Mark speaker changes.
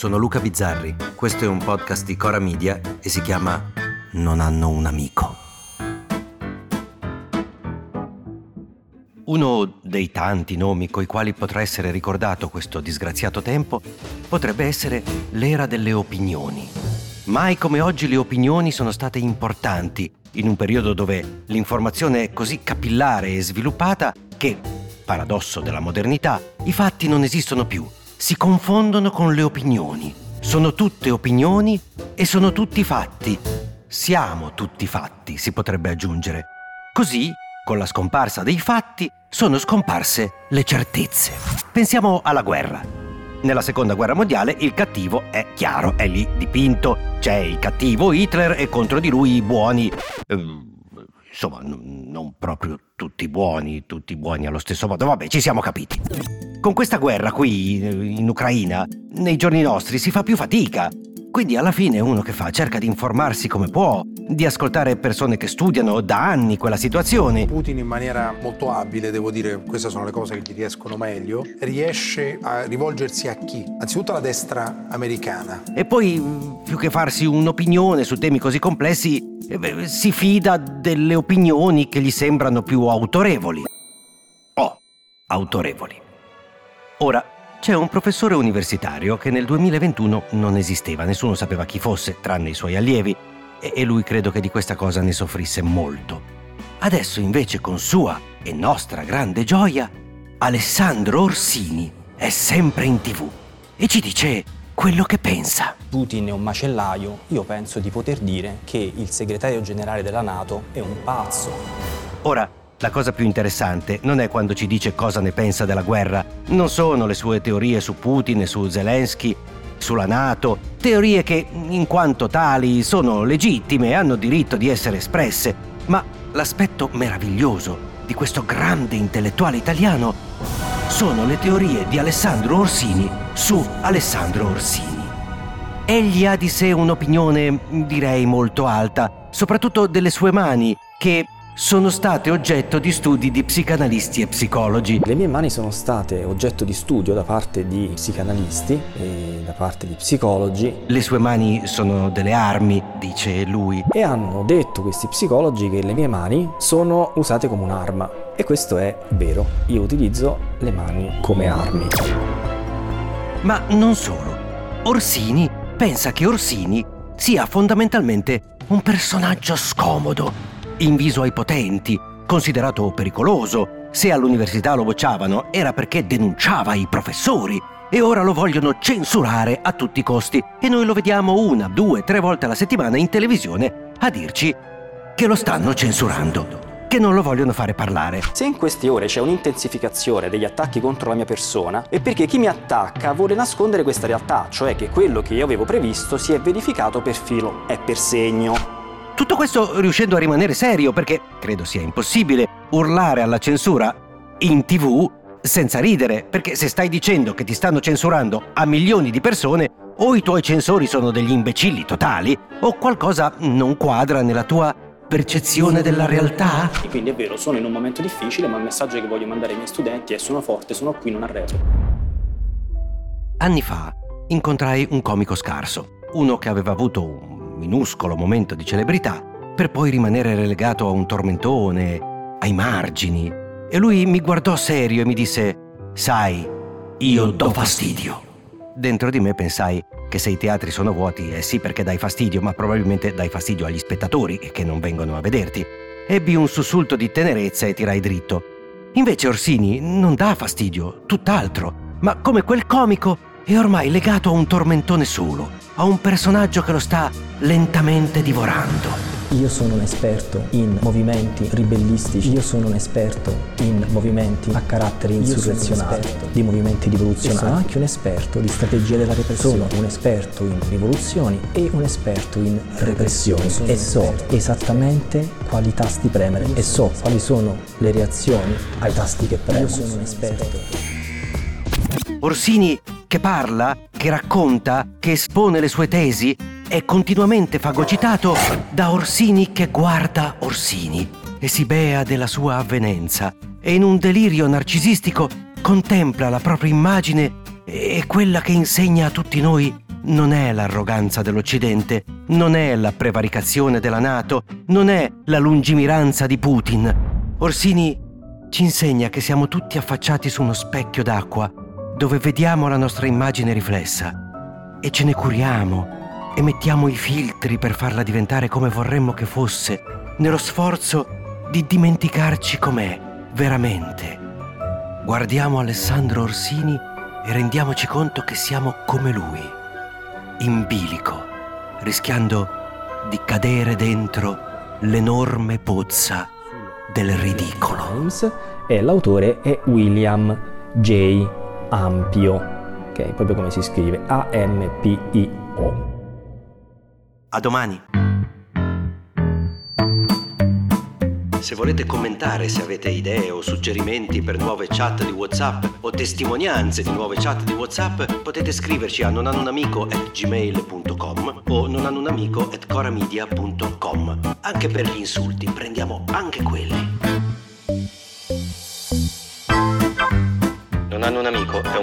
Speaker 1: sono Luca Bizzarri, questo è un podcast di Cora Media e si chiama Non hanno un amico. Uno dei tanti nomi coi quali potrà essere ricordato questo disgraziato tempo potrebbe essere l'era delle opinioni. Mai come oggi le opinioni sono state importanti in un periodo dove l'informazione è così capillare e sviluppata che, paradosso della modernità, i fatti non esistono più si confondono con le opinioni. Sono tutte opinioni e sono tutti fatti. Siamo tutti fatti, si potrebbe aggiungere. Così, con la scomparsa dei fatti, sono scomparse le certezze. Pensiamo alla guerra. Nella seconda guerra mondiale il cattivo è chiaro, è lì dipinto, c'è il cattivo Hitler e contro di lui i buoni... Ehm, insomma, n- non proprio tutti buoni, tutti buoni allo stesso modo, vabbè, ci siamo capiti. Con questa guerra qui in Ucraina, nei giorni nostri si fa più fatica. Quindi alla fine uno che fa cerca di informarsi come può, di ascoltare persone che studiano da anni quella situazione.
Speaker 2: Putin in maniera molto abile, devo dire, queste sono le cose che gli riescono meglio, riesce a rivolgersi a chi? Anzitutto alla destra americana.
Speaker 1: E poi, più che farsi un'opinione su temi così complessi, eh, si fida delle opinioni che gli sembrano più autorevoli. Oh, autorevoli. Ora, c'è un professore universitario che nel 2021 non esisteva, nessuno sapeva chi fosse, tranne i suoi allievi, e lui credo che di questa cosa ne soffrisse molto. Adesso invece con sua e nostra grande gioia, Alessandro Orsini è sempre in tv e ci dice quello che pensa.
Speaker 3: Putin è un macellaio, io penso di poter dire che il segretario generale della Nato è un pazzo.
Speaker 1: Ora, la cosa più interessante non è quando ci dice cosa ne pensa della guerra, non sono le sue teorie su Putin e su Zelensky, sulla Nato, teorie che, in quanto tali, sono legittime e hanno diritto di essere espresse, ma l'aspetto meraviglioso di questo grande intellettuale italiano sono le teorie di Alessandro Orsini su Alessandro Orsini. Egli ha di sé un'opinione, direi, molto alta, soprattutto delle sue mani, che sono state oggetto di studi di psicanalisti e psicologi.
Speaker 3: Le mie mani sono state oggetto di studio da parte di psicanalisti e da parte di psicologi.
Speaker 1: Le sue mani sono delle armi, dice lui.
Speaker 3: E hanno detto questi psicologi che le mie mani sono usate come un'arma. E questo è vero. Io utilizzo le mani come armi.
Speaker 1: Ma non solo. Orsini pensa che Orsini sia fondamentalmente un personaggio scomodo inviso ai potenti, considerato pericoloso. Se all'università lo bocciavano era perché denunciava i professori e ora lo vogliono censurare a tutti i costi e noi lo vediamo una, due, tre volte alla settimana in televisione a dirci che lo stanno censurando che non lo vogliono fare parlare.
Speaker 3: Se in queste ore c'è un'intensificazione degli attacchi contro la mia persona, è perché chi mi attacca vuole nascondere questa realtà, cioè che quello che io avevo previsto si è verificato per filo e per segno.
Speaker 1: Tutto questo riuscendo a rimanere serio perché credo sia impossibile urlare alla censura in tv senza ridere, perché se stai dicendo che ti stanno censurando a milioni di persone, o i tuoi censori sono degli imbecilli totali, o qualcosa non quadra nella tua percezione della realtà.
Speaker 3: E quindi è vero, sono in un momento difficile, ma il messaggio che voglio mandare ai miei studenti è sono forte, sono qui, non arredo.
Speaker 1: Anni fa incontrai un comico scarso, uno che aveva avuto un minuscolo momento di celebrità per poi rimanere relegato a un tormentone, ai margini. E lui mi guardò serio e mi disse, sai, io do fastidio. Dentro di me pensai che se i teatri sono vuoti è sì perché dai fastidio, ma probabilmente dai fastidio agli spettatori che non vengono a vederti. Ebbi un sussulto di tenerezza e tirai dritto. Invece Orsini non dà fastidio, tutt'altro, ma come quel comico è ormai legato a un tormentone solo a un personaggio che lo sta lentamente divorando.
Speaker 3: Io sono un esperto in movimenti ribellistici, io sono un esperto in movimenti a carattere insurrezionale, di movimenti rivoluzionari. Sono anche un esperto di strategia della repressione, sono un esperto in rivoluzioni e un esperto in repressioni e so esattamente quali tasti premere e so quali sono le reazioni ai tasti che premo. Io sono un esperto.
Speaker 1: Orsini che parla, che racconta, che espone le sue tesi, è continuamente fagocitato da Orsini che guarda Orsini e si bea della sua avvenenza e in un delirio narcisistico contempla la propria immagine e quella che insegna a tutti noi non è l'arroganza dell'Occidente, non è la prevaricazione della Nato, non è la lungimiranza di Putin. Orsini ci insegna che siamo tutti affacciati su uno specchio d'acqua dove vediamo la nostra immagine riflessa e ce ne curiamo e mettiamo i filtri per farla diventare come vorremmo che fosse, nello sforzo di dimenticarci com'è veramente. Guardiamo Alessandro Orsini e rendiamoci conto che siamo come lui, in bilico, rischiando di cadere dentro l'enorme pozza del ridicolo.
Speaker 3: E l'autore è William J. Ampio, ok, proprio come si scrive, A-M-P-I-O.
Speaker 1: A domani! Se volete commentare, se avete idee o suggerimenti per nuove chat di WhatsApp o testimonianze di nuove chat di WhatsApp, potete scriverci a nonanunamico@gmail.com o nonanunamico@coramedia.com. Anche per gli insulti, prendiamo anche quelli.